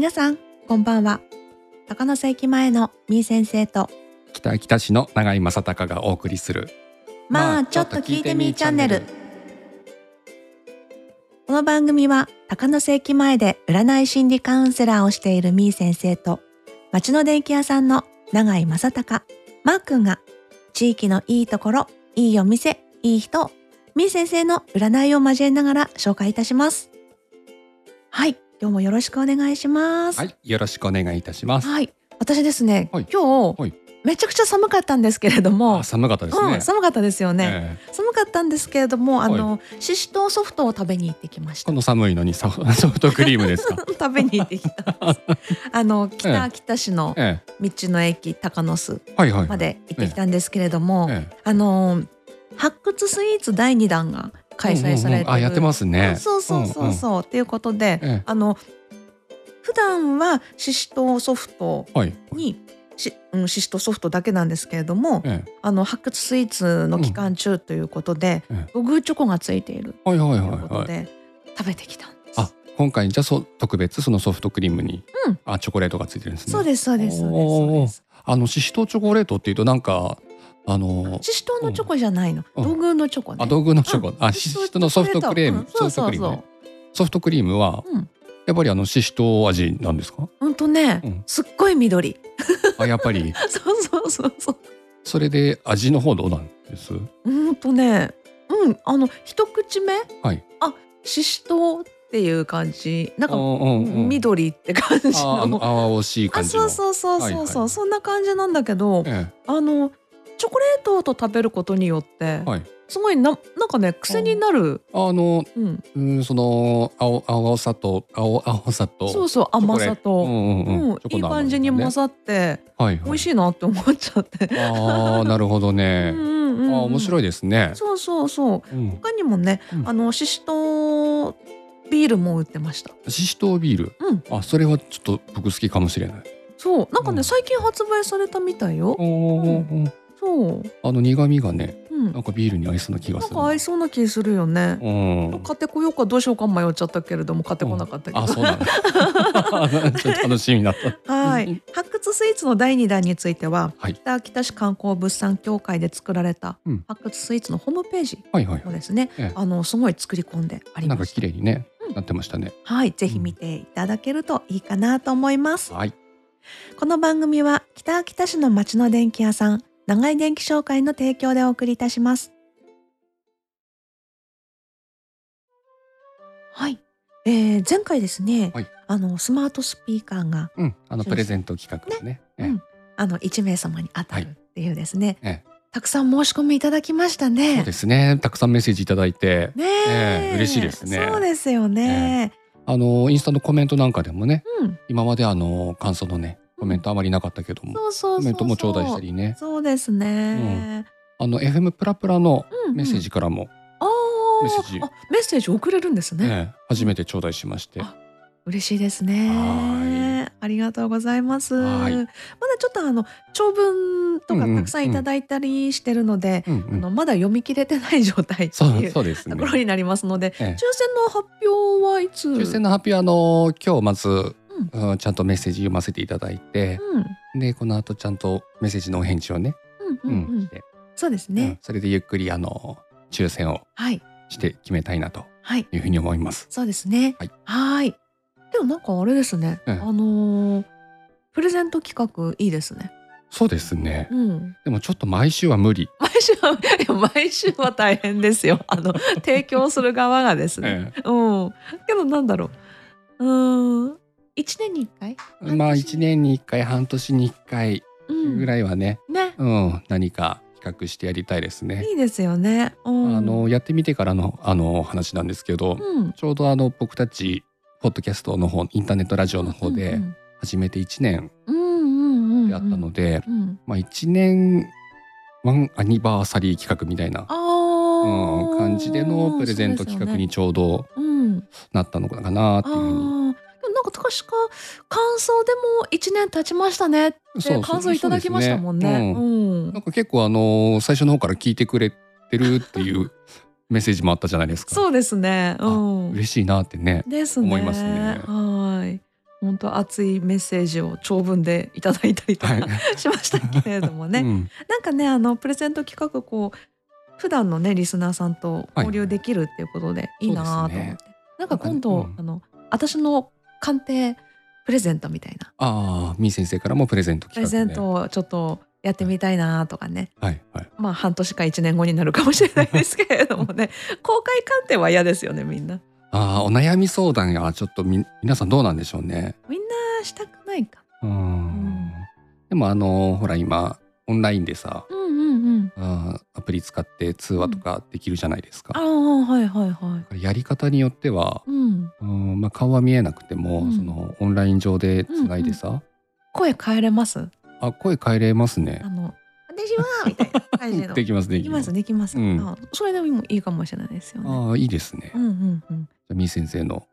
皆さんこんばんは。高野駅前のみー先生と北北市の永井正隆がお送りするまあちょっと聞いてみーチャンネル。この番組は高野駅前で占い心理カウンセラーをしているみー先生と町の電気屋さんの永井正隆マー君が地域のいいところいいお店いい人みー先生の占いを交えながら紹介いたします。はい今日もよろしくお願いします。はいよろしくお願いいたします。はい、私ですね、はい。今日、はい。めちゃくちゃ寒かったんですけれども。あ、寒かったですね、うん、寒かったですよね、え寒かったんですけれどもあの、ししとうソフトを食べに行ってきました。えこの寒いのにソフ ソフトクリームですか？食べに行ってきたんです。あの 北秋田市のえ道の駅高野巣えはいはい。まで行ってきたんですけれども、ええ。あの発掘スイーツ第二弾が開催されてる、うんうんうんあやってますね。そうそうそうそう。っていうことで、ええ。あの普段はししとうソフトはい。にし,、うん、ししとうソフトだけなんですけれども、ええ。あの発掘スイーツの期間中ということで、うんえ。土偶チョコがついている。はいはいとはい。いうはいことで、食べてきたんです。あ今回じゃあそう特別そのソフトクリームに、うん。あチョコレートがついてるんですね。そうですそうですそうですそうおー。です。あのししとうチョコレートっていうとなんかあのししとうのチョコじゃないの、うん。土偶のチョコね。あ道具のチョコ、うんあししとうのソフトクリーム、うんソフトクリームね。ソフトクリームは、うん。やっぱりあのししとう味なんですか？うんとね、うん。すっごい緑。あやっぱり。そうそうそうそう。それで味の方どうなんです？うんとね、うんあの一口目、はい。あししとうっていう感じ、なんか緑って感じああのの。青々しいあ感じの。そうそうそうそうそう、はいはい。そんな感じなんだけど、え。あのチョコレートと食べることによって、えはい。すごいななんかね癖になる、あのうん、うんその青青さと青青さとそうそう甘さうんと、うんうんうんいい感じに混ざざってはい美味しいいなって思っちゃって。ああなるほどうねんうんうん。あ面白いですね。そうそうそう。うん。他にもね、うん。あのししとうビールも売ってました。ししとうビール？うん、あそれはちょっと僕好きかもしれない。そう。なんかね、うん。最近発売されたみたいよ。おーそう、あの苦味がねうん、なんかビールに合いそうな気がする。なんか合いそうな気するよね。うん。買ってこようかどうしようか迷っちゃったけれども買ってこなかったけど。あそうなんだ ちょっと楽しみになった。はい、発掘スイーツの第二弾については、はい。北秋田市観光物産協会で作られたうん。発掘スイーツのホームページをですね、ええ。あのすごい作り込んでありなんかます。綺麗にねうん。なってましたね。はい、ぜひ見ていただけるといいかなと思います。はい。この番組は北秋田市の町の電気屋さん長井電気商会の提供でお送りいたします。はい、えー、前回ですね、はい。あのスマートスピーカーがうん。あのプレゼント企画のね。ええ。うん。あの1名様に当たるっていうですね、えたくさん申し込みいただきましたね。そうですね。たくさんメッセージいただいて。ねえ。え嬉しいですね。そうですよね。あのインスタのコメントなんかでもねうん、今まであの感想のねコメントあまりなかったけども。コメントも頂戴したりね。そうですね。あの FM プラプラのうんうん。メッセージからも、メッセージ。あメッセージ送れるんですね。ええ。初めて頂戴しまして。あ嬉しいですね。は。ありがとうございます。はい。まだちょっとあの長文とかうんうんたくさんいただいたりしてるので、うんうん。あのまだ読み切れてない状態っていうそうですね。ところになりますので、ええ。抽選の発表はいつ？抽選の発表はあの今日まず、うんうんちゃんとメッセージ読ませていただいて、うんでこの後ちゃんとメッセージのお返事をね、うんうんうんしてそうですうんね。それでゆっくりあの抽選をはいして決めたいなとはいいうふうに思います。そうですね。はいはいでもなんかあれですね。ええあのープレゼント企画いいですね。そうですね。うん。でもちょっと毎週は無理。毎週は毎週は大変ですよ。あの提供する側がですね。えうん。けどなんだろう。うーん。一年に一回？えまあ一年に一回半年に一回ぐい。らいはね、ね。うん、何か企画してやりたいですね。いいですよね。うん。あのやってみてからのあの話なんですけど、うん。ちょうどあの僕たちポッドキャストの方インターネットラジオの方でうん始めて1年うんうんうんうん。やったので、うん。まあ1年ワンアニバーサリー企画みたいな、うん、感じでのプレゼント企画にちょうど。なったのかなっていうふうに。なんか確か感想でも一年経ちましたねって感想いただきましたもんね。なんか結構あの最初の方から聞いてくれてるっていう メッセージもあったじゃないですか。そうですね。うん。嬉しいなってね。ですね。思いますねはい。本当熱いメッセージを長文でいただいたりとか、はいしましたけれどもね、うんなんかねあのプレゼント企画こう普段のねリスナーさんと交流できるっていうことでいいなと思って、ねなんか今度、なんかねうんあの私の鑑定プレゼントみたいな。ああみー先生からもプレゼントプレ企画で。ゼントをちょっとやってみたいなとかね。はいはい。まあ半年か1年後になるかもしれないですけれどもね。公開鑑定は嫌ですよねみんな。ああお悩み相談はちょっとみ皆さんどうなんでしょうね。みんなしたくないか。うんん。でもあのほら今オンラインでさうんうんうん。あーアプリ使って通話とかできるじゃないですか、ああはいはいはい。やり方によっては、うん。うんまあ、顔は見えなくても、うん。そのオンライン上でつないでさ、声変えれます？あ声変えれますね。あの私はみたいな感じの。できますでできますできます、うん。あそれでもいいかもしれないですよね。ああいいですね、うんうんうん。じゃあみー先生の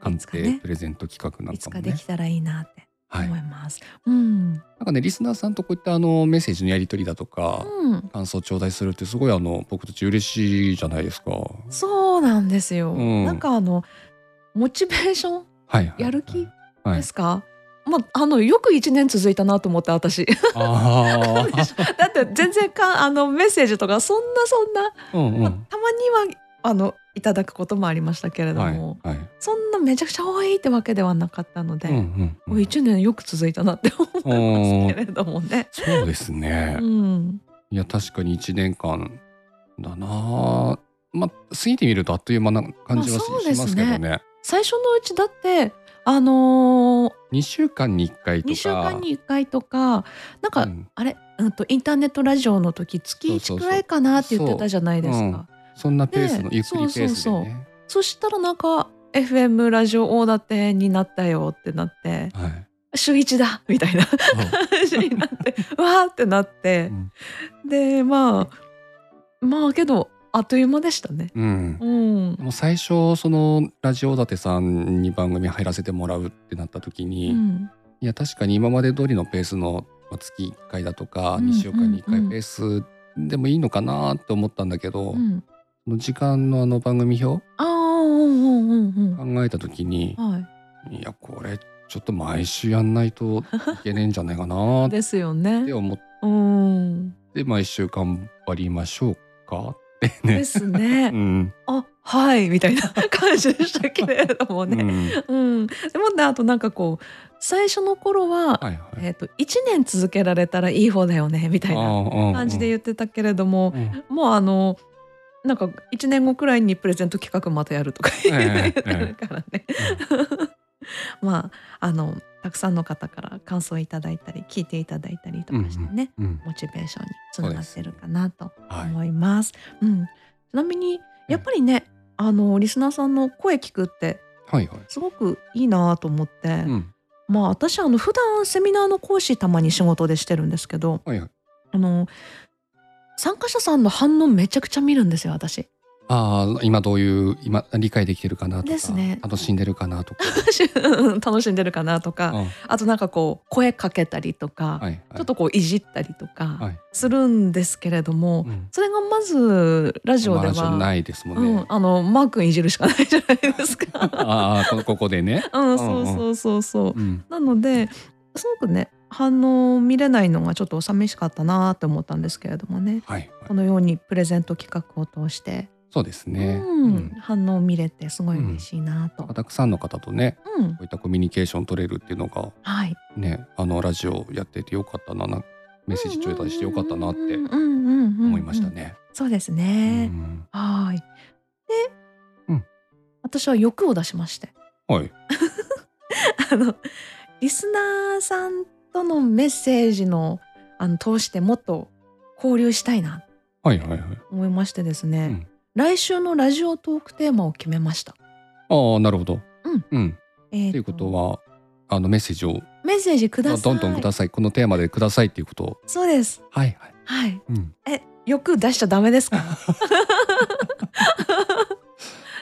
鑑定ね。プレゼント企画なんいつかもね。かできたらいいなって。はい思います、うん。なんかねリスナーさんとこういったあのメッセージのやり取りだとか、うん。感想頂戴するってすごいあの僕たち嬉しいじゃないですか。そうなんですよ、うん。なんかあのモチベーション？はいはい、やる気？はい。ですか、まあ、あのよく1年続いたなと思って私。あ だって全然かあのメッセージとかそんなそんな、あ、うんうん。まあたまにはあのいただくこともありましたけれどはいも、はい。そんなめちゃくちゃ多いってわけではなかったので、うんうんうん。1年よく続いたなって思いますけれどもね。そうですね。うん、いや確かに一年間だな。まあ過ぎてみるとあっという間な感じはし,、ますねますけどね。最初のうちだってあの二週間に一回とか。2週間に1回とかなんか、うんあれ、うん、とインターネットラジオの時月1そうそうそうくらいかなって言ってたじゃないですか。うんそんなペースのでゆっくりペースでそうそうね。そしたらなんか FM ラジオ大館になったよってなってはい。週1だみたいな。話になってわーってなって。う、ん。でまあまあけどあっという間でしたね。うん。うん。もう最初そのラジオ立てさんに番組入らせてもらうってなった時うに、ん。いや確かに今まで通りのペースのまあ月1回だとかうん2週間に1うんうん回ペースでもいいのかなって思ったんだけど、うん。その時間のあの番組表？ああうんうんうんうん考えた時にはいいやこれちょっと毎週やんないといけねえんじゃないかなっですよねて。思っうんて毎週頑張りましょうかってね。ですうね。んあはいみたいな感じでしたけれどもうね。んうん、でもねあとなんかこう最初の頃は、はいはい。えっと1年続けられたらいい方だよねみたいなな感じで言ってたけれども、うんもうあのなんか1年後くらいにプレゼント企画またやるとか。言ええってるからね。まああのたくさんの方から感想いただいたり聞いていただいたりとかしてね、うんモチベーションにつながってるかなとはい思います。うん、ちなみにやっぱりね、あのリスナーさんの声聞くってはいはい。すごくいいなと思って、うん。まあ私あの普段セミナーの講師たまに仕事でしてるんですけどはいはい。あの参加者さんの反応めちゃくちゃ見るんですよ私。ああ今どういう今理解できてるかなとかですね楽しんでるかなとか、楽しんでるかなとか、うんあとなんかこう声かけたりとか、はいはい、ちょっとこういじったりとかはい、するんですけれども、うんそれがまずラジオでは、ないですもんね。うん、あのマー君いじるしかないじゃないですか。ああここでね。うん、そうそうそうそう。うんなのですごくね反応見れないのがちょっと寂しかったなって思ったんですけれどもねはい、このようにプレゼント企画を通して、そうですね。うん反応見れてすごい嬉しいなと。たくさんの方とねうんこういったコミュニケーション取れるっていうのがはい、ねあのラジオやっててよかったななメッセージ頂戴してよかったなって思思いました。ね。そうですうね。んはい。で、うん私は欲を出しまして、はい あのリスナーさんとのメッセージのあの通してもっと交流したいなはいはいはい。思いましてですね、うん来週のラジオトークテーマを決めました。ああなるほど。うん。うん。えーということはあのメッセージをメッセージください。どんどんくださいこのテーマでくださいっていうことをそうです。はいはい。はい。うん。え、欲出しちゃダメですか？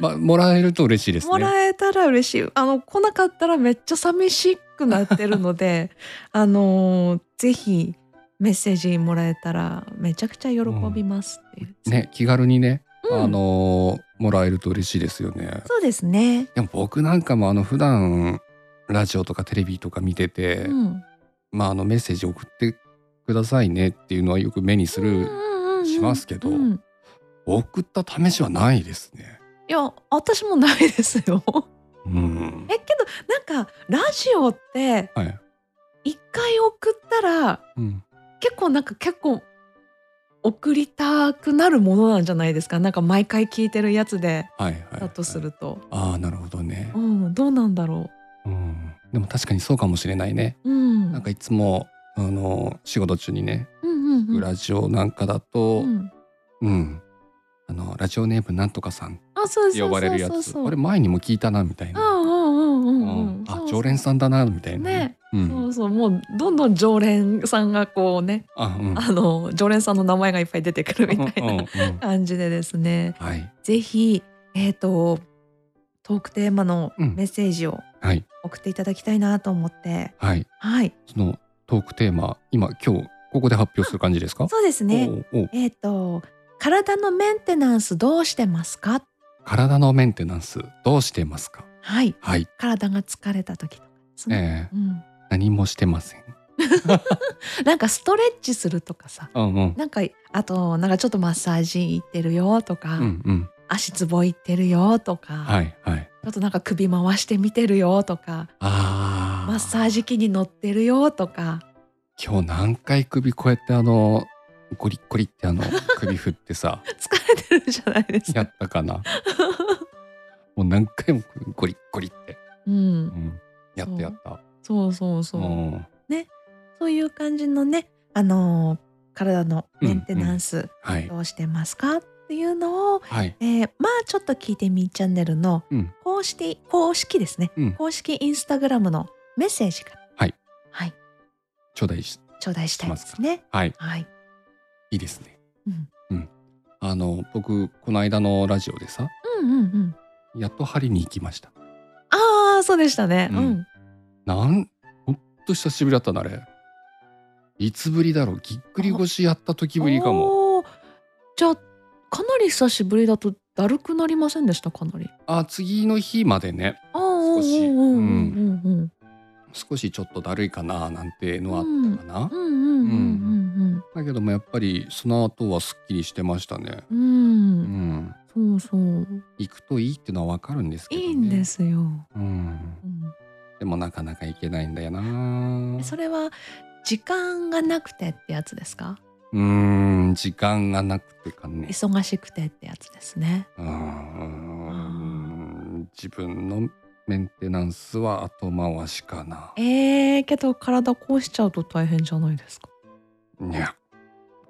まあもらえると嬉しいですね。もらえたら嬉しい。あの来なかったらめっちゃ寂しくなってるので、あのーぜひメッセージもらえたらめちゃくちゃ喜びますっていう。ね気軽にね、うんあのーもらえると嬉しいですよね。そうですね。でも僕なんかもあの普段ラジオとかテレビとか見てて、うんまああのメッセージ送ってくださいねっていうのはよく目にする、しますけどうん送った試しはないですね。いや私もないですようんえ。けどなんかラジオってはい。一回送ったらうん。結構なんか結構送りたくなるものなんじゃないですか？なんか毎回聞いてるやつではいはい。だとすると、ああなるほどねう。んどうなんだろう？ん。でも確かにそうかもしれないね。ううんなんかいつもあの仕事中にね、うんうんうんラジオなんかだと、うんうん、あのラジオネームなんとかさんあそうそう呼ばれるやつ、あれ前にも聞いたなみたいな。あ常連さんだなみたいなね。うん。そうそう。もうどんどん常連さんがこうねあうん。あの常連さんの名前がいっぱい出てくるみたいな感じでですね。はい。ぜひえっ、とトークテーマのうん。メッセージをはい。送っていただきたいなと思って、はい。はい。そのトークテーマ今今日ここで発表する感じですか？そうですね。えっ、と体のメンテナンスどうしてますか？体のメンテナンスどうしてますか？はい。はい、体が疲れた時とかですね、えーうん、何もしてません。なんかストレッチするとかさ。うんうん。なんかあとなんかちょっとマッサージ行ってるよとか、うんうん。足つぼ行ってるよとか、はいはい。ちょっとなんか首回してみてるよとかマッサージ機に乗ってるよとか。今日何回首こうやってあのゴリッゴリってあの 首振ってさ疲れてるじゃないですやか。ったかな。もう何回もゴリッゴリって、うん。う、ん、やったやった。そうそうそう、うん。そういう感じのね、あのー体のメンテナンスはい。どうしてますかっていうのを、はい。えーまあちょっと聞いてみーチャンネルのうん。公式公式ですね、うん。公式インスタグラムのメッセージから。はい。はい。頂戴し頂戴したいですね。はい。はい。いいですね。うん。うん。あの僕この間のラジオでさうんうんうん。やっと針に行きました。ああそうでしたね。ううん。ん。なんほんと久しぶりだったなあれ。いつぶりだろう？ぎっくり腰やった時ぶりかも。じゃあかなり久しぶりだとだるくなりませんでした？かなり。あ次の日までね。ああ少しうんうんうんうん少しちょっとだるいかななんてのはあったかな、うんうんうん。うんだけどもやっぱりその後はすっきりしてましたねうんう。うんんそうそう。行くといいってのはわかるんですけどねいいんですよ。うんうんでもなかなか行けないんだよなそれは時間がなくてってやつですか？うーん時間がなくてかね忙しくてってやつですね。うーん自分のメンテナンスは後回しかなえー、けど体壊しちゃうと大変じゃないですか？いや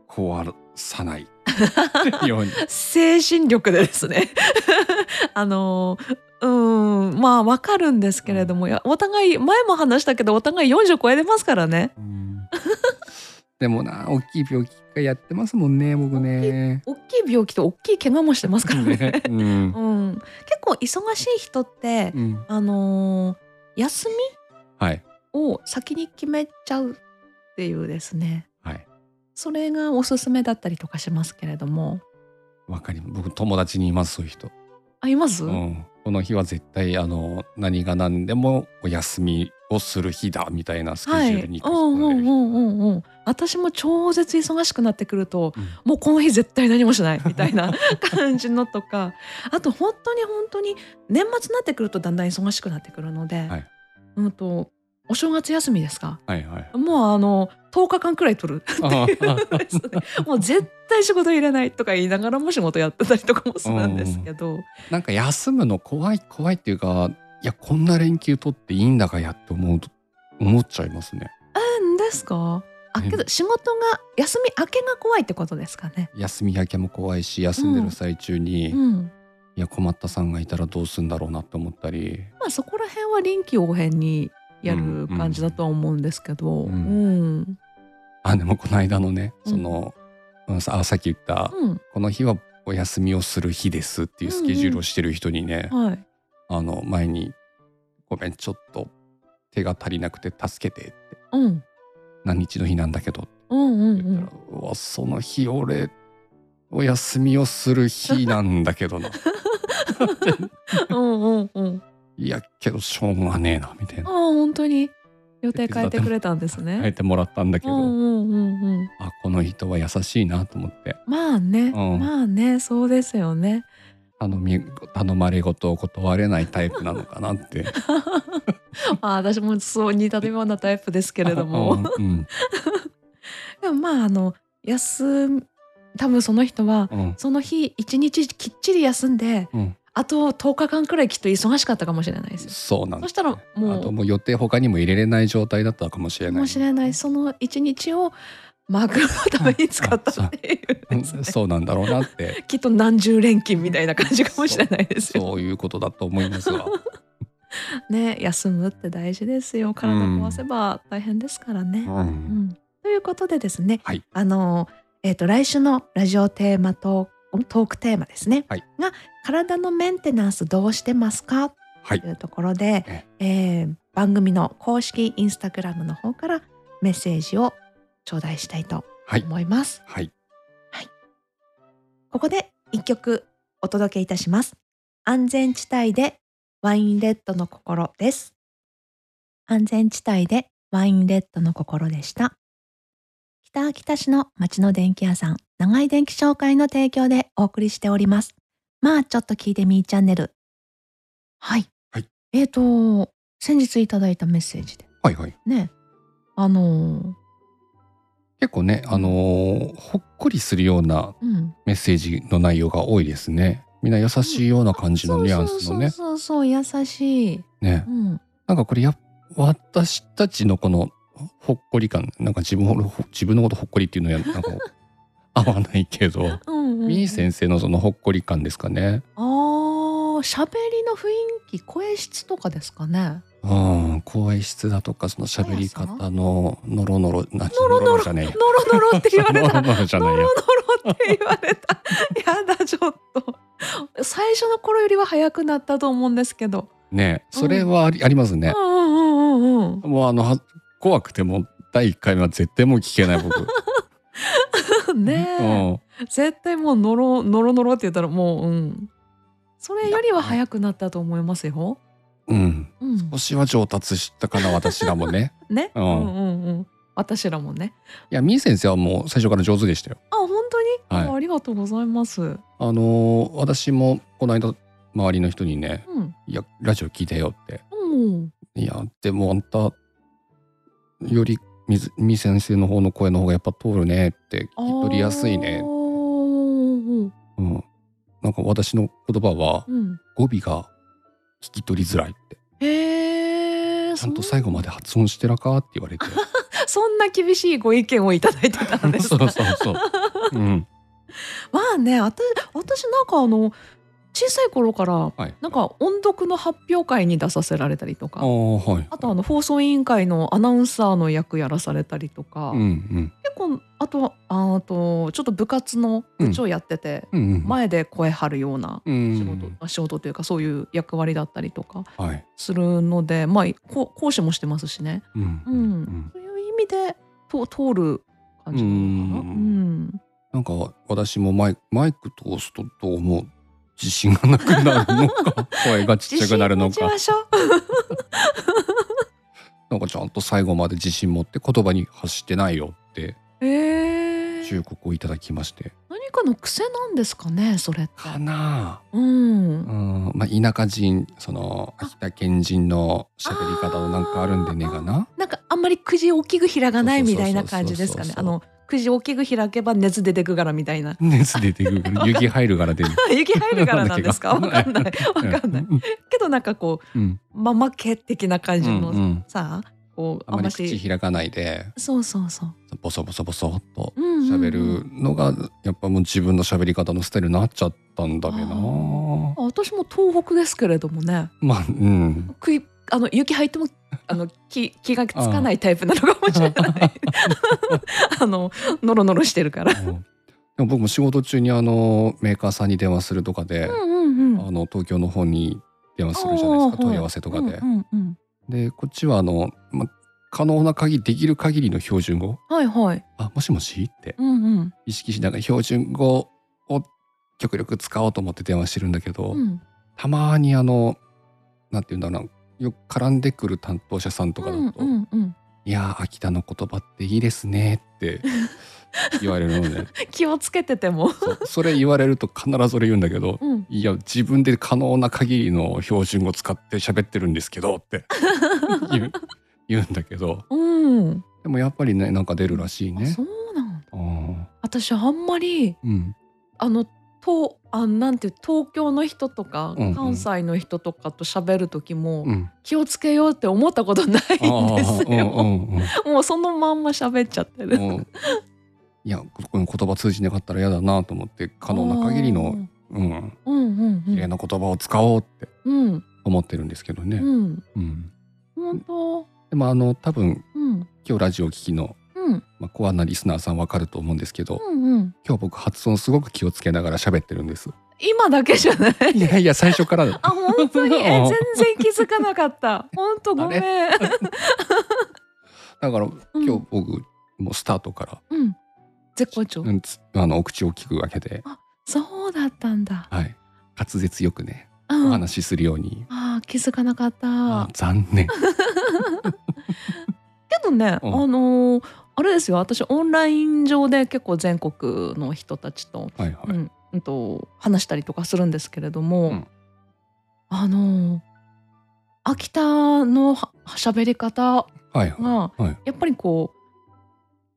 壊さない。ように。精神力でですね。あのうんまあわかるんですけれども、いやお互い前も話したけどお互い40超えてますからね。うん。でもな大きい病気がやってますもんね僕ね。大きい病気と大きい怪我もしてますからね。ねうん。うん、結構忙しい人って、うん。あのー休みはい。を先に決めちゃうっていうですね。はいそれがおすすめだったりとかしますけれども。わかります僕友達にいますそういう人、あいます、うん、この日は絶対あの何が何でもお休みをする日だみたいなスケジはい、ュールにうんうん組んうんうんうん。私も超絶忙しくなってくるとうん。もうこの日絶対何もしないみたいな 感じのとか。あと本当に本当に年末になってくるとだんだん忙しくなってくるので、はい。うんとお正月休みですか？はいはい。もうあの10日間くらい取る。もう絶対仕事入れないとか言いながらも仕事やってたりとかもするんですけど、なんか休むの怖い怖いっていうかいやこんな連休取っていいんだかやって思うと思っちゃいますね。なんですか？あねけど仕事が休み明けが怖いってことですかね？休み明けも怖いし休んでる最中に、いうん、や困ったさんがいたらどうすんだろうなって思ったり。まあそこら辺は臨機応変にやる感じだとは思うんですけど、ううん。ん、あでもこの間のねうん。その、うんさあさっき言った、うん、この日はお休みをする日ですっていうスケジュールをしてる人にね、はい。あの前に「ごめんちょっと手が足りなくて助けて」って。うん、「何日の日なんだけど」うん、うん、う言ったらん。「うわその日俺お休みをする日なんだけどな」うん、うん、うん。いやけどしょうがねえなみたいな。ああ本当に。予定変えてくれたんですね。変えてもらったんだけど、うんうんうんうん。あこの人は優しいなと思って。まあね、うん。まあねそうですよね。頼み頼まれ事を断れないタイプなのかなって。あ私もそう似たようなタイプですけれども。うん。でもまああの休む多分その人はうん。その日一日きっちり休んでうんあと10日間くらいきっと忙しかったかもしれないですよ。そうなんですそしたらもうあともう予定他にも入れれない状態だったかもしれない。かもしれない。その一日をマークのために使ったっていうね。そうなんだろうなって。きっと何十連勤みたいな感じかもしれないですよ。そういうことだと思いますが ね休むって大事ですよ。体壊せば大変ですからね。ううん。ん。ということでですね、はい。あの、えー、と来週のラジオテーマトークトークテーマですね、はい。が体のメンテナンスどうしてますか？はい。というところで、ええ。ー番組の公式インスタグラムの方からメッセージを頂戴したいとはい。思います。はい。ここで一曲お届けいたします。安全地帯でワインレッドの心です。安全地帯でワインレッドの心でした。北秋田市の町の電気屋さん、長井電気商会の提供でお送りしております。まあちょっと聞いてみーチャンネル。はい。はいえーと、先日いただいたメッセージではいはいね、あのー結構ねあのーほっこりするようなうん。メッセージの内容が多いですねみんな優しいような感じのニュアンスのねそうそうそうそう、優しい。ねうん。なんかこれや私たちのこのほっこり感なんか自分ほ自分のことほっこりっていうのはなんか合わないけどうんうんうんみー先生のそのほっこり感ですかねああ、喋りの雰囲気、声質とかですかね。うん声質だとかその喋り方のノロノロなノロノロじゃねえやノロノロって言われた。ノロノロじゃないやノロノロって言われた。やだ、ちょっと。最初の頃よりは早くなったと思うんですけど。ねそれはあり,、ありますねうんうんうんうんうん。もうあのは怖くても第1回目は絶対もう聞けない僕、ねえ、うん、絶対もうノロノロノロって言ったらもう、うん。それよりは早くなったと思いますよ。うん、うん少。しは上達したかな私らもね ね。ううんんうんうん。私らもね。いやみー先生はもう最初から上手でしたよあ、本当に、はいあありがとうございます。あのー私もこの間周りの人にねうん。「いやラジオ聞いてよ」ってうん。「いやでもあんたよりみ先生の方の声の方がやっぱ通るね」って聞き取りやすいね。うんうん、なんか私の言葉はうん。語尾が聞き取りづらいって。へえ。ちゃんと最後まで発音してらかって言われて。そんな厳しいご意見をいただいてたんです そうか。そうそう、うん、まあね、私私なんかあの小さい頃から、はい。なんか音読の発表会に出させられたりとか。あとあの放送委員会のアナウンサーの役やらされたりとか、うんうん。結構あとああとちょっと部活の部長やってて、前で声張るようなうん仕事、あ仕事というかそういう役割だったりとかはい。するのでまあこ講師もしてますしね、うんそういう意味でと通る感じなのかな。ううんなんか私もマイマイク通すとどうも自信がなくなるのか？声がちっちゃくなるのか？自信持ちましょ なんかちゃんと最後まで自信持って言葉に発してないよって。え。忠告をいただきまして何かの癖なんですかねそれって。かなあうん。うんまあ田舎人その秋田県人の喋り方のなんかあるんでねがななんかあんまりくじ大きく開かないみたいな感じですかね。あのくじ大きく開けば熱出てくからみたいな。熱出てくる雪入るから出る雪入るからなんですか。わかんない。わかんない。けどなんかこうんママ家的な感じのうんうんさ、こうあまり。口開かないでそうそうそう。ボソボソボソっと喋るのがやっぱもう自分の喋り方のスタイルになっちゃったんだべなあ私も東北ですけれどもね。まあうんくいあの雪入ってもあの 気気がつかないタイプなのかもしれない。あ のノロノロしてるから。でも僕も仕事中にあのメーカーさんに電話するとかで、うんうんうん。あの東京の方に電話するじゃないですか問い合わせとかで。うんうんうんでこっちはあの、ま、可能な限りできる限りの標準語はいはい。「あもしもし?」ってうんうん意識しながら標準語を極力使おうと思って電話してるんだけど、うん。たまにあのなんていうんだろうなよく絡んでくる担当者さんとかだと「うんうんうん、いやー秋田の言葉っていいですね」って 言われるので気をつけてても。それ言われると必ずそれ言うんだけどうん、いや自分で可能な限りの標準語使って喋ってるんですけどって 言う言うんだけどうん、でもやっぱりねなんか出るらしいね。あそうなんだ。あー私あんまりうんあのとあなんていう東京の人とか、うんうん関西の人とかと喋る時も、うん、気をつけようって思ったことないんですよ。うんうんうん もうそのまんま喋っちゃってる。うんいや言葉通じなかったら嫌だなと思って可能な限りの、うん。うんうんうん。綺麗な言葉を使おうってうん思ってるんですけどね。うん。うん、本当？でもあの多分うん今日ラジオを聞きの、うんまあ、コアなリスナーさんわかると思うんですけど、うんうん。今日僕発音すごく気をつけながら喋ってるんです。今だけじゃない。いやいや最初からだあ本当に？全然気づかなかった。本当ごめん。だから今日僕もうスタートから、うん。絶好調う。ん、つあのお口を聞くわけで、そうだったんだ。はい、滑舌よくねうんお話しするように、あー気づかなかった。あ残念。けどね、うんあのーあれですよ私オンライン上で結構全国の人たちと,、はいはい。うんうんと話したりとかするんですけれども、うんあのー秋田のは喋り方はいはいがはい。やっぱりこ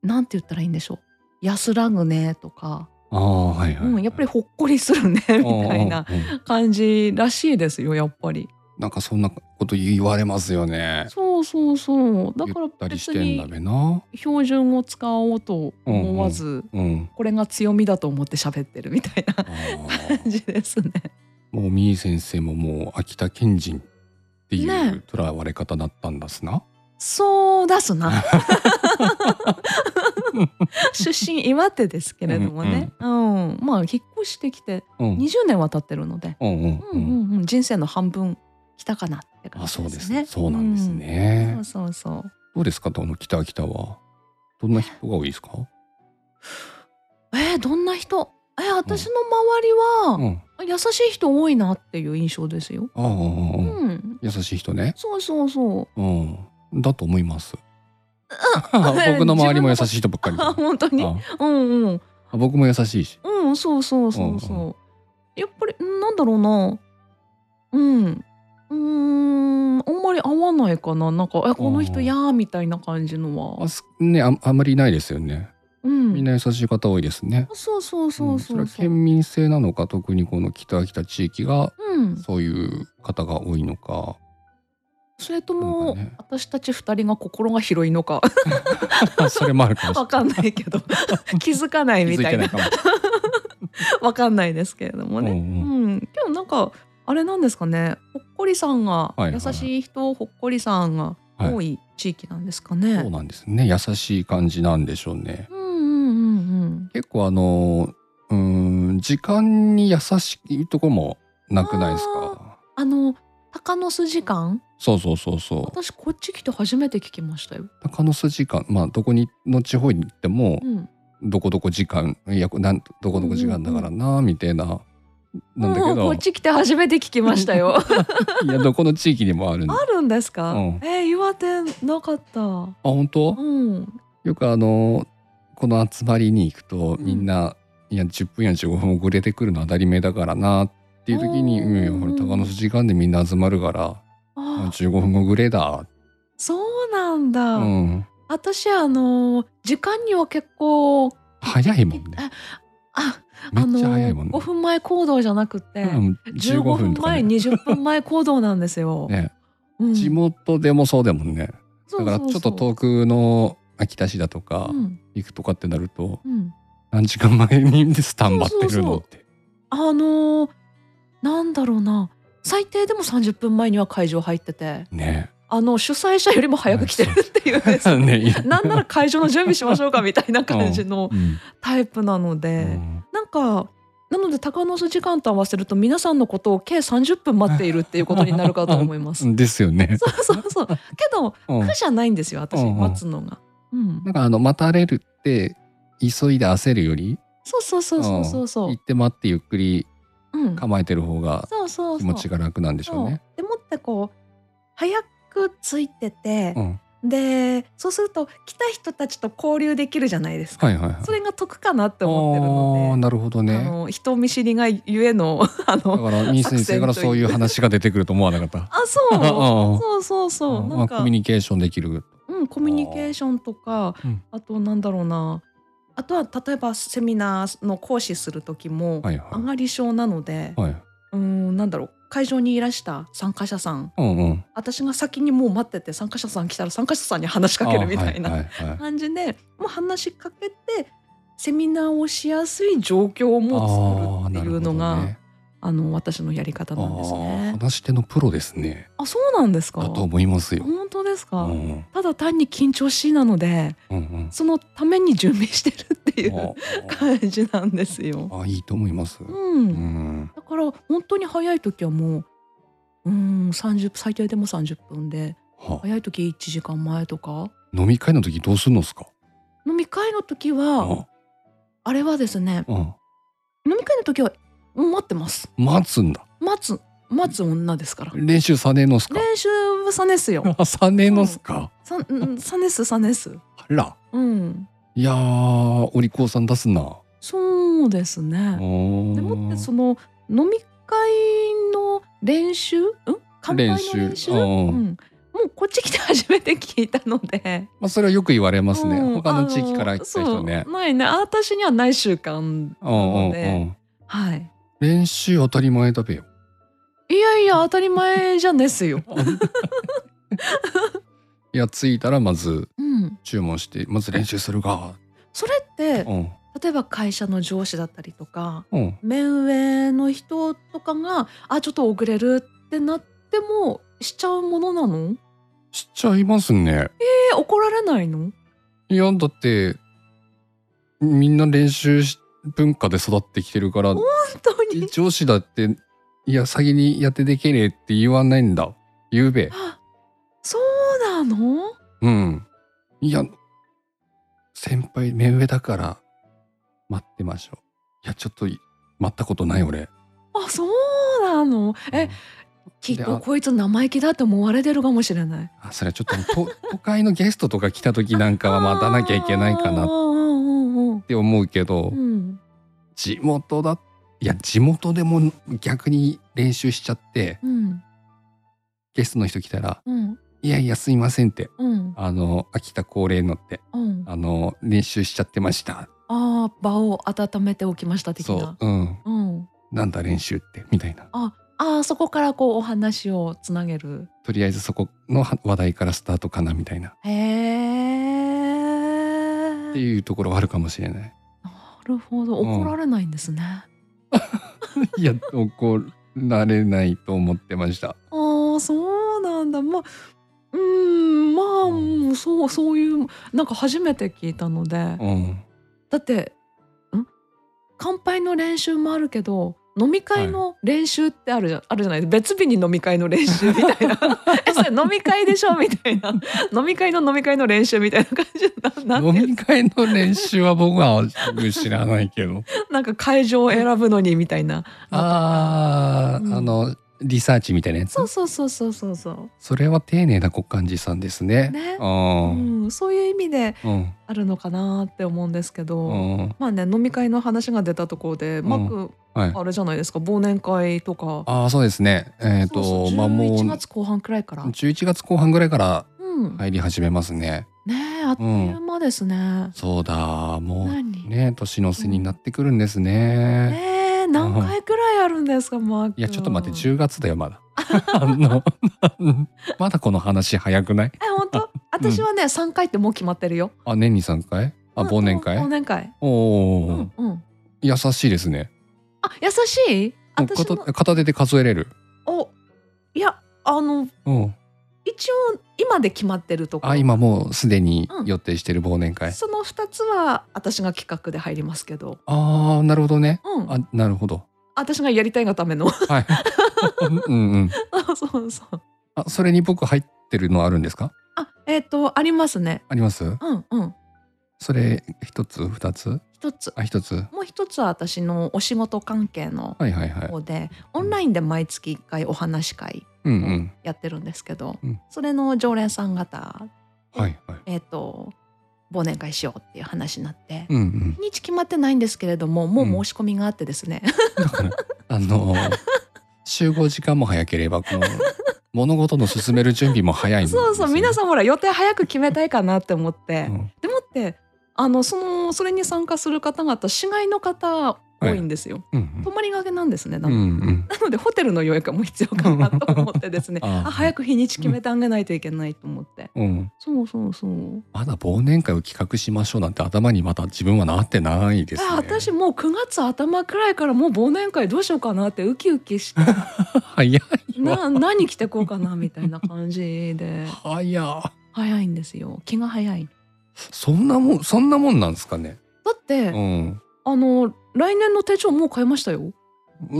うなんて言ったらいいんでしょう安らぐねとか、ああはいはい、うん、やっぱりほっこりするねみたいなうんうんうん感じらしいですよやっぱり。なんかそんなこと言われますよね。そうそうそうだから別てんだに。標準を使おうと思わず、うん。これが強みだと思って喋ってるみたいな感じですね。もうみー先生ももう秋田県人っていねうとらわれ方だったんだすな。そうだすな。出身岩手ですけれどもね、うんまあ引っ越してきてうん。20年は経ってるので、うんうんうんうんうん、人生の半分来たかなって感あじでね。そうですすね。そうなんですね。うんそうそうそう。どうですかどの北秋田は？どんな人が多いですか？えー、どんな人？えー、私の周りは、うん。優しい人多いなっていう印象ですよ。ああ、うんうんうんうん、優しい人ね。そうそうそう。うん。だと思います。僕の周りも優しい人ばっかり。あ 本当に？あうんうん。あ僕も優しいし。うんそうそうそうそう、うんやっぱりんなんだろうな。うん。うーん。あんまり合わないかな。なんかえこの人うんやーみたいな感じのは。あすねああんまりいないですよね。うん。みんな優しい方多いですね。そうそうそうそう。れはそう県民性なのか特にこの北秋田地域がうん。そういう方が多いのか。それとも、かね私たち二人が心が広いのか それもあるかもしれわかんないけど 気づかないみたいな。わかんないですけれどもね、うんううんん、今日なんかあれなんですかねほっこりさんが、はいはい優しい人ほっこりさんがはい多い地域なんですかね。そうなんですね。優しい感じなんでしょうね。うんうんうんうん。結構あのうーん時間に優しいとこもなくないですか？あの鷹の巣時間？そうそうそうそう。私こっち来て初めて聞きましたよ。鷹の巣時間まあどこにの地方に行ってもうん。どこどこ時間いやなんどこどこ時間だからなみたいななんだけうんこどっち来て初めて聞きましたよ。いやどこの地域にもあるあるんですか？うんえー、岩手なかった。あ本当？うん。よくあのこの集まりに行くとうんみんな、いや10分や15分遅れてくるのは当たり前だからなっていう時に「おーうんほら鷹の巣時間でみんな集まるからあ。あ15分後ぐれだ」そうなんだ。うん、私あの時間には結構早いもんね。あめっ早いもんね。5分前行動じゃなくて、うん、15 15分前分とかね。20分前行動なんですよ。ね。うん。地元でもそうだもんね。だからちょっと遠くの秋田市だとかうん。行くとかってなるとうん、何時間前にスタンバってるのって。あのーなんだろうな。最低でも30分前には会場入ってて。ね。あの主催者よりも早く来てるっていう。です ねなんなら会場の準備しましょうかみたいな感じのうん。タイプなのうで、ん。なんかなので鷹の巣時間と合わせると皆さんのことを計30分待っているっていうことになるかと思います。ですよね。そうそうそう。けどうん。苦じゃないんですよ私うんうん。待つのが。うん、なんかあの待たれるって急いで焦るよりそうそうそうそうそうそう。行って待ってゆっくりうん、構えてる方が気持ちが楽なんでしょうね。でもってこう早くついててう、ん。でそうすると来た人たちと交流できるじゃないですか。はいはいはい。それが得かなって思ってるので。ああなるほどあね。の人見知りがゆえの あだのからミー先生からそういう話が出てくると思わなかった。あそう うんそうそうそうまあなんかコミュニケーションできる。うん、コミュニケーションとか、うんあとなんだろうなあとは例えばセミナーの講師する時もはいは上がり症なので、い。はい。うんなんだろう会場にいらした参加者さんうんうん。私が先にもう待ってて参加者さん来たら参加者さんに話しかけるみたいな感じで、もう話しかけてセミナーをしやすい状況をも作るっていうのがあ、あの私のやり方なんですね。話し手のプロですね。あそうなんですか？だと思いますよ。本当ですか、うんただ単に緊張しいなのでうんうん。そのために準備してるっていうあ感じなんですよ。あいいと思います。うん、うん。だから本当に早い時はもううん30最低でも30分では早い時1時間前とか飲み会の時どうするのですか？飲み会の時はあれはですね。飲み会の時は待ってます。待つんだ。待つ待つ女ですから。練習さねえのっすか？練習はさねすよ。あ さねえのっすか？さうんさねすさねす。あら。うん。いやーお利口さん出すな。そうですね。ででもってその飲み会の練習？ん？乾杯の練習。うん。うん、もうこっち来て初めて聞いたので。まあそれはよく言われますね。うん。他の地域から来た人ね。ないね。私にはない習慣うんなうんうので、ん。はい練習当たり前だべよ。いやいや当たり前じゃねすよ、いや着いたらまずうん、注文してまず練習するが。それってうん例えば会社の上司だったりとかうん。目上の人とかがあちょっと遅れるってなってもしちゃうものなの？しちゃいますね。え怒られないの？いやだってみんな練習し文化で育ってきてるから本当に？上司だっていや先にやってでけれって言わないんだ。言うべ。あそうなの？うん。いや先輩目上だから待ってましょう。いやちょっとい待ったことない俺。あそうなの？えきっであとこいつ生意気だって思われてるかもしれない。あそれはちょっとと都会のゲストとか来た時なんかは待たなきゃいけないかなっなって思うけどうん地元だいや地元でも逆に練習しちゃってうんゲストの人来たらうん「いやいやすいません」ってうん。あの秋田恒例のってうん。あの練習しちゃってました。ああ場を温めておきました的そなううん。うん。なんだ練習ってみたいな。ああそこからこうお話をつなげる。とりあえずそこのは話題からスタートかなみたいな。っへてえいうところはあるかもしれない。なるほど。うん。怒られないんですね、いや怒られないと思ってました。ああそうなんだ。まあうーんまあもうそうそういうなんか初めて聞いたので。うん。だってん？乾杯の練習もあるけど飲み会の練習ってあるじゃ,、あるじゃない別日に飲み会の練習みたいな。えそれ飲み会でしょみたいな。飲み会の飲み会の練習みたいな感じな飲てみ会の練習は僕は知らないけど。なんか会場を選ぶのにみたいな。あー、うん。あのリサーチみたいなやつ？そうそうそうそうそうそそれは丁寧な国間寺さんですね。ね。うう、うん、そういう意味でうん。あるのかなって思うんですけど、うん。まあね飲み会の話が出たところで、ん。マックはい。あれじゃないですか忘年会とか。ああそうですね。えっ、とそうそうまあもう11月後半くらいから、11月後半ぐらいからうん、入り始めますね、ねえあっという間ですね。そうだ。もう何？ね年の瀬になってくるんですね、ねえ何回くらいあるんですかマーク。いやちょっと待って10月だよまだ。あの まだこの話早くない？え本当？私はね三回ってもう決まってるよ。あ年に3回？あうん忘年会、忘年会。おお、うんうん。優しいですね。あ優しい？私片も片手で数えれるおいやあのうん一応今で決まってるところ。あ今もうすでにうん予定してる忘年会、その二つは私が企画で入りますけど。ああなるほどねうん。あなるほど私がやりたいがための。はい うんうんあそうそう。あそれに僕入ってるのあるんですか？あえっ、とありますね。あります？うんうん。それ一つ二つ？一つ。あ一つ？もう一つは私のお仕事関係のはいはいはい。方で、オンラインで毎月1回お話し会をうんうん。やってるんですけど、うん。それの常連さん方はいはい。えっ、と忘年会しようっていう話になって、うんうん。日にち決まってないんですけれどももう申し込みがあってですね、だからあの集合時間も早ければこの 物事の進める準備も早いんそうそう皆さんほら予定早く決めたいかなって思って、うん。でもってあのそのそれに参加する方々市外の方多いんですよ、うん泊まりがけなんですねなうんうの,、ん。なのでホテルの予約も必要かなと思ってですね。ああ早く日にち決めてあげないといけないと思って、うんうん。そうそうそう。まだ忘年会を企画しましょうなんて頭にまだ自分はなってないですね。あ私もう9月頭くらいからもう忘年会どうしようかなってウキウキして 早いわ。な何着てこうかなみたいな感じで。早早いんですよ。気が早いそんなもんそんなもんなんですかね？だって、うん。あの来年の手帳もう買いましたよ。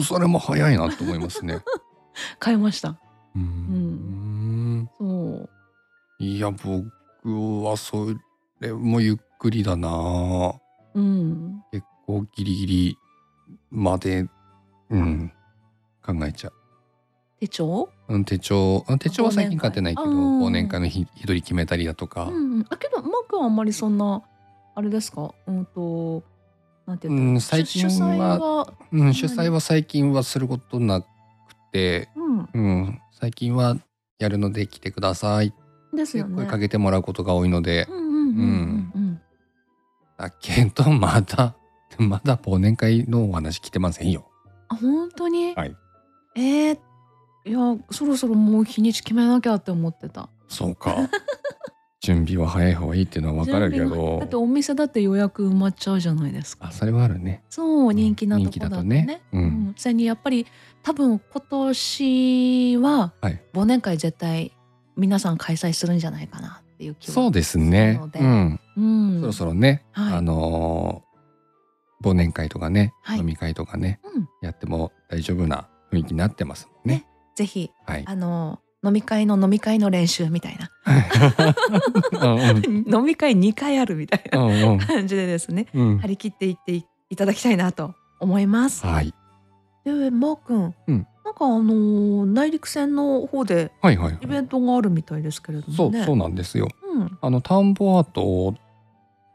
それも早いなと思いますね。買いました。うーん。そう。いや僕はそれもゆっくりだな。うん。結構ギリギリまでうん。考えちゃう手帳？うん手帳。うん手帳は最近買ってないけど忘年会の日日取り決めたりだとか、うんうん。あけどマー君はあんまりそんなあれですか？うんとなんていうのうん最近は主催はうん、主催は最近はすることなくて、うん。うん、最近はやるので来てください。ですよね。声かけてもらうことが多いので、うんうんうんうんうん。だけどまだ まだ忘年会のお話来てませんよ。あ本当に？はい。えーいやそろそろもう日にち決めなきゃって思ってた。そうか。準備は早い方がいいっていうのは分かるけ準備がだってどお店だって予約埋まっちゃうじゃないですか。あそれはあるね。そう人気なとこだとね。うん。うん、それにやっぱり多分今年ははい。忘年会絶対皆さん開催するんじゃないかなっていう気はそうですね。うん、うん、そろそろね、はい。あのー忘年会とかね、はい。飲み会とかねうん、やっても大丈夫な雰囲気になってます。ぜひはい。あの飲み会の飲み会の練習みたいなうんうん 飲み会2回あるみたいなうん感じでですねうん張り切っていっていいただきたいなと思います。はいでマー君、うんなんかあのー内陸線の方ではいはいイベントがあるみたいですけれどもね。そうそうなんですよ。うん、あの田んぼアート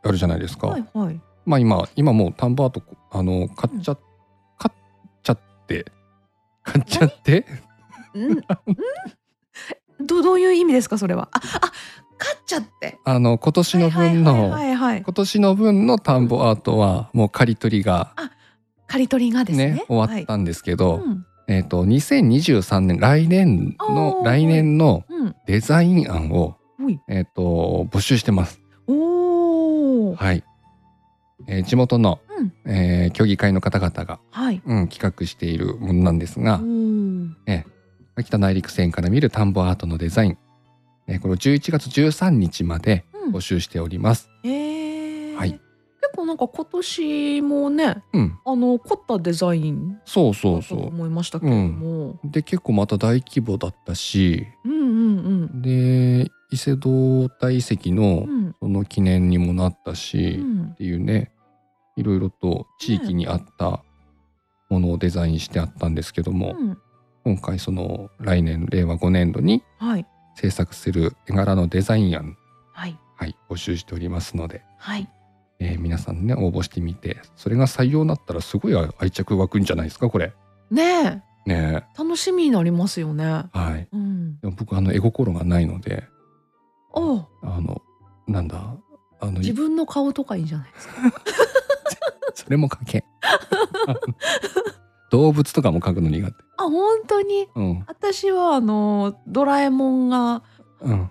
やるじゃないですか。はいはい。まあ今今もう田んぼアートあの買っちゃ、買っちゃって買っちゃってんんど どういう意味ですかそれは？ああ勝っちゃって。あの今年の分の、はいはいはいはい、今年の分の田んぼアートはもう刈り取りが刈り取りがですねね終わったんですけど、はいうんえっ、と2023年来年のあー来年のうん。デザイン案をほい。えっ、と募集してます。おお。はい。えー地元の、うんえー競技会の方々が、はい。うん、企画しているものなんですがお、ー秋田内陸線から見る田んぼアートのデザイン、えーこれを11月13日までうん。募集しております。えー。はい。結構なんか今年もねうん、あの凝ったデザインそうそうそ思いましたけれども。う。で結構また大規模だったし、うんうんうん。で伊勢堂大遺跡のうん。その記念にもなったうし、ん。っていうねいろいろと地域に合ったものをデザインしてあったんですけども、うん今回その来年令和5年度にはい制作する絵柄のデザイン案、はいはい、募集しておりますので、はい。えー皆さんね応募してみてそれが採用になったらすごい愛着湧くんじゃないですかこれ。ねえね楽しみになりますよね。えはい、うん。でも僕あの絵心がないのでああのなんだあの自分の顔とかいいんじゃないですか。それも描けん 動物とかも描くの苦手。あ本当に？うん。私はあのドラえもんがうん。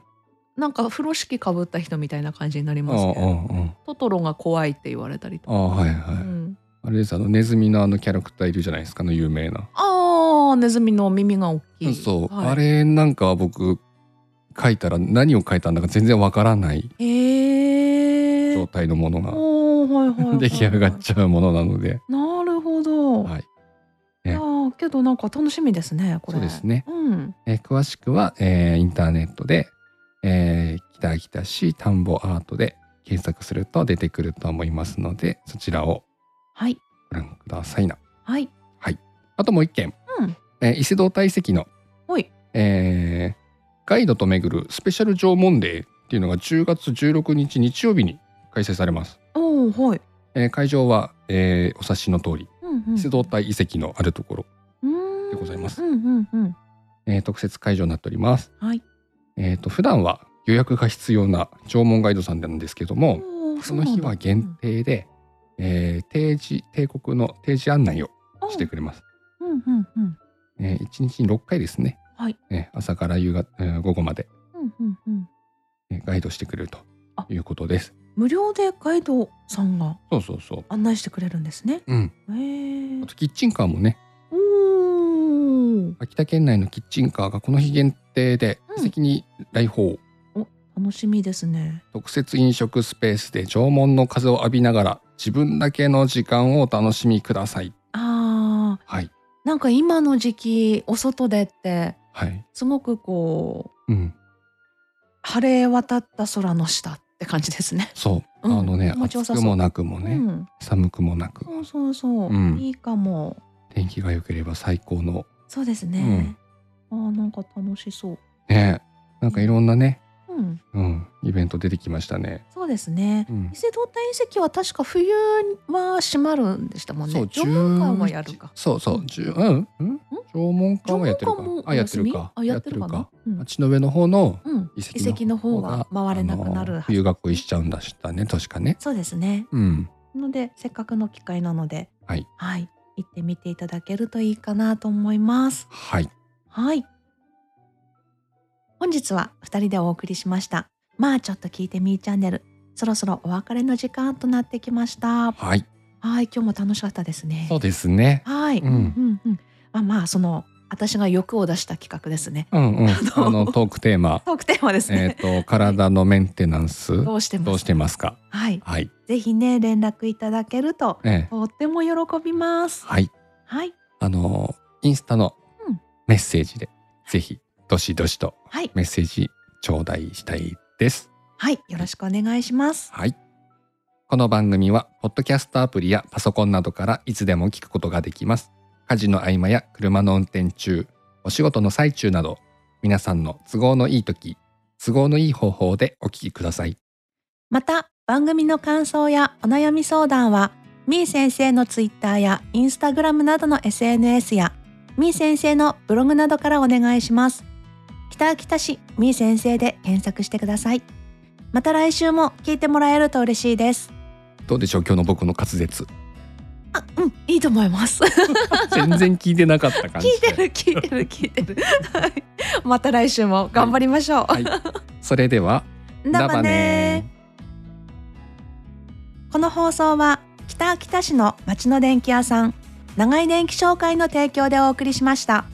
なんか風呂敷かぶった人みたいな感じになりあますけど、トトロが怖いって言われたりとあか。あはいはい、うん、あれですあのネズミのあのキャラクターいるじゃないですかあの有名な、ああネズミの耳が大きい。そう、はい。あれなんかは僕描いたら何を描いたんだか全然わからない。状態のものが。出来上がっちゃうものなので、なるほど。はいけどなんか楽しみですねこれ。そうですね、うん。えー詳しくは、えーインターネットで、えー北秋田市田んぼアートで検索すると出てくると思いますのでそちらをはい。ご覧くださいなはい。あともう一件、うんえー伊勢堂大遺跡の、ほい。えーガイドと巡るスペシャル縄文デーっていうのが10月16日日曜日に開催されます、おお、はい。えー会場は、えーお察しの通りうんうん。伊勢堂大遺跡のあるところ、でございますうんうんうん。えー特設会場になっておりますはい。えーと普段は予約が必要な縄文ガイドさんなんですけどもその日は限。定で、えー定時帝国の定時案内をしてくれます。うんうんうん。えー、1日に6回ですね、はいえー朝から夕方、えー午後まで、うんうんうん。えーガイドしてくれるとあいうことです。無料でガイドさんがそうそうそう。案内してくれるんですね。あ。とキッチンカーもね。秋田県内のキッチンカーがこの日限定でうん席に来訪、楽しみですね。特設飲食スペースで縄文の風を浴びながら自分だけの時間をお楽しみください。ああ、はいなんか今の時期お外でってはい。すごくこううん。晴れ渡った空の下って感じですね。そう、うんあのね気持ちよさそう暑くもなくもね、うん、寒くもなくそうそうそう、うんいいかも。天気が良ければ最高のそうですね。あーなんか楽しそう。ねなんかいろんなね、うん、うん、イベント出てきましたね。そうですね。うん伊勢堂大遺跡は確か冬は閉まるんでしたもんね。そう、縄文館はやるか。そうそう、十うん、うん、縄文館はやってるかあ、やってるか。あ、やってるかな？うん町の上の方のうん、遺遺跡の方が回れなくなる冬学校しちゃうんだしたね、確かね。そうですね。うん、のでせっかくの機会なので、はい、はい、行ってみていただけるといいかなと思います。はい、はい。本日は2人でお送りしました。まあちょっと聞いてみーチャンネル。そろそろお別れの時間となってきました。はい、はい、今日も楽しかったですね。そうですね。はい、うんうんうん。あまあその私が欲を出した企画ですね。うんうん、あのトークテーマ、トークテーマですえっ、ね。と体のメンテナンス どうしてますどうしてますか？はい、はい、ぜひね連絡いただけるとええとっても喜びます。はい、はい、あのインスタのうんメッセージで、ぜひどしどしとはい、メッセージ頂戴したいです。はい、よろしくお願いします。はい。この番組は、ポッドキャストアプリやパソコンなどからいつでも聞くことができます。家事の合間や車の運転中、お仕事の最中など、皆さんの都合のいい時、都合のいい方法でお聞きください。また番組の感想やお悩み相談はみー先生のツイッターやインスタグラムなどの SNS やみー先生のブログなどからお願いします北秋田市みー先生で検索してくださいまた来週も聞いてもらえると嬉しいですどうでしょう？今日の僕の滑舌。あうんいいと思います全然聞いてなかった感じで。聞いてる聞いてる聞いてるはいまた来週も頑張りましょう、はい。それでは、だばねこの放送は北秋田市の町の電気屋さん長井電気商会の提供でお送りしました。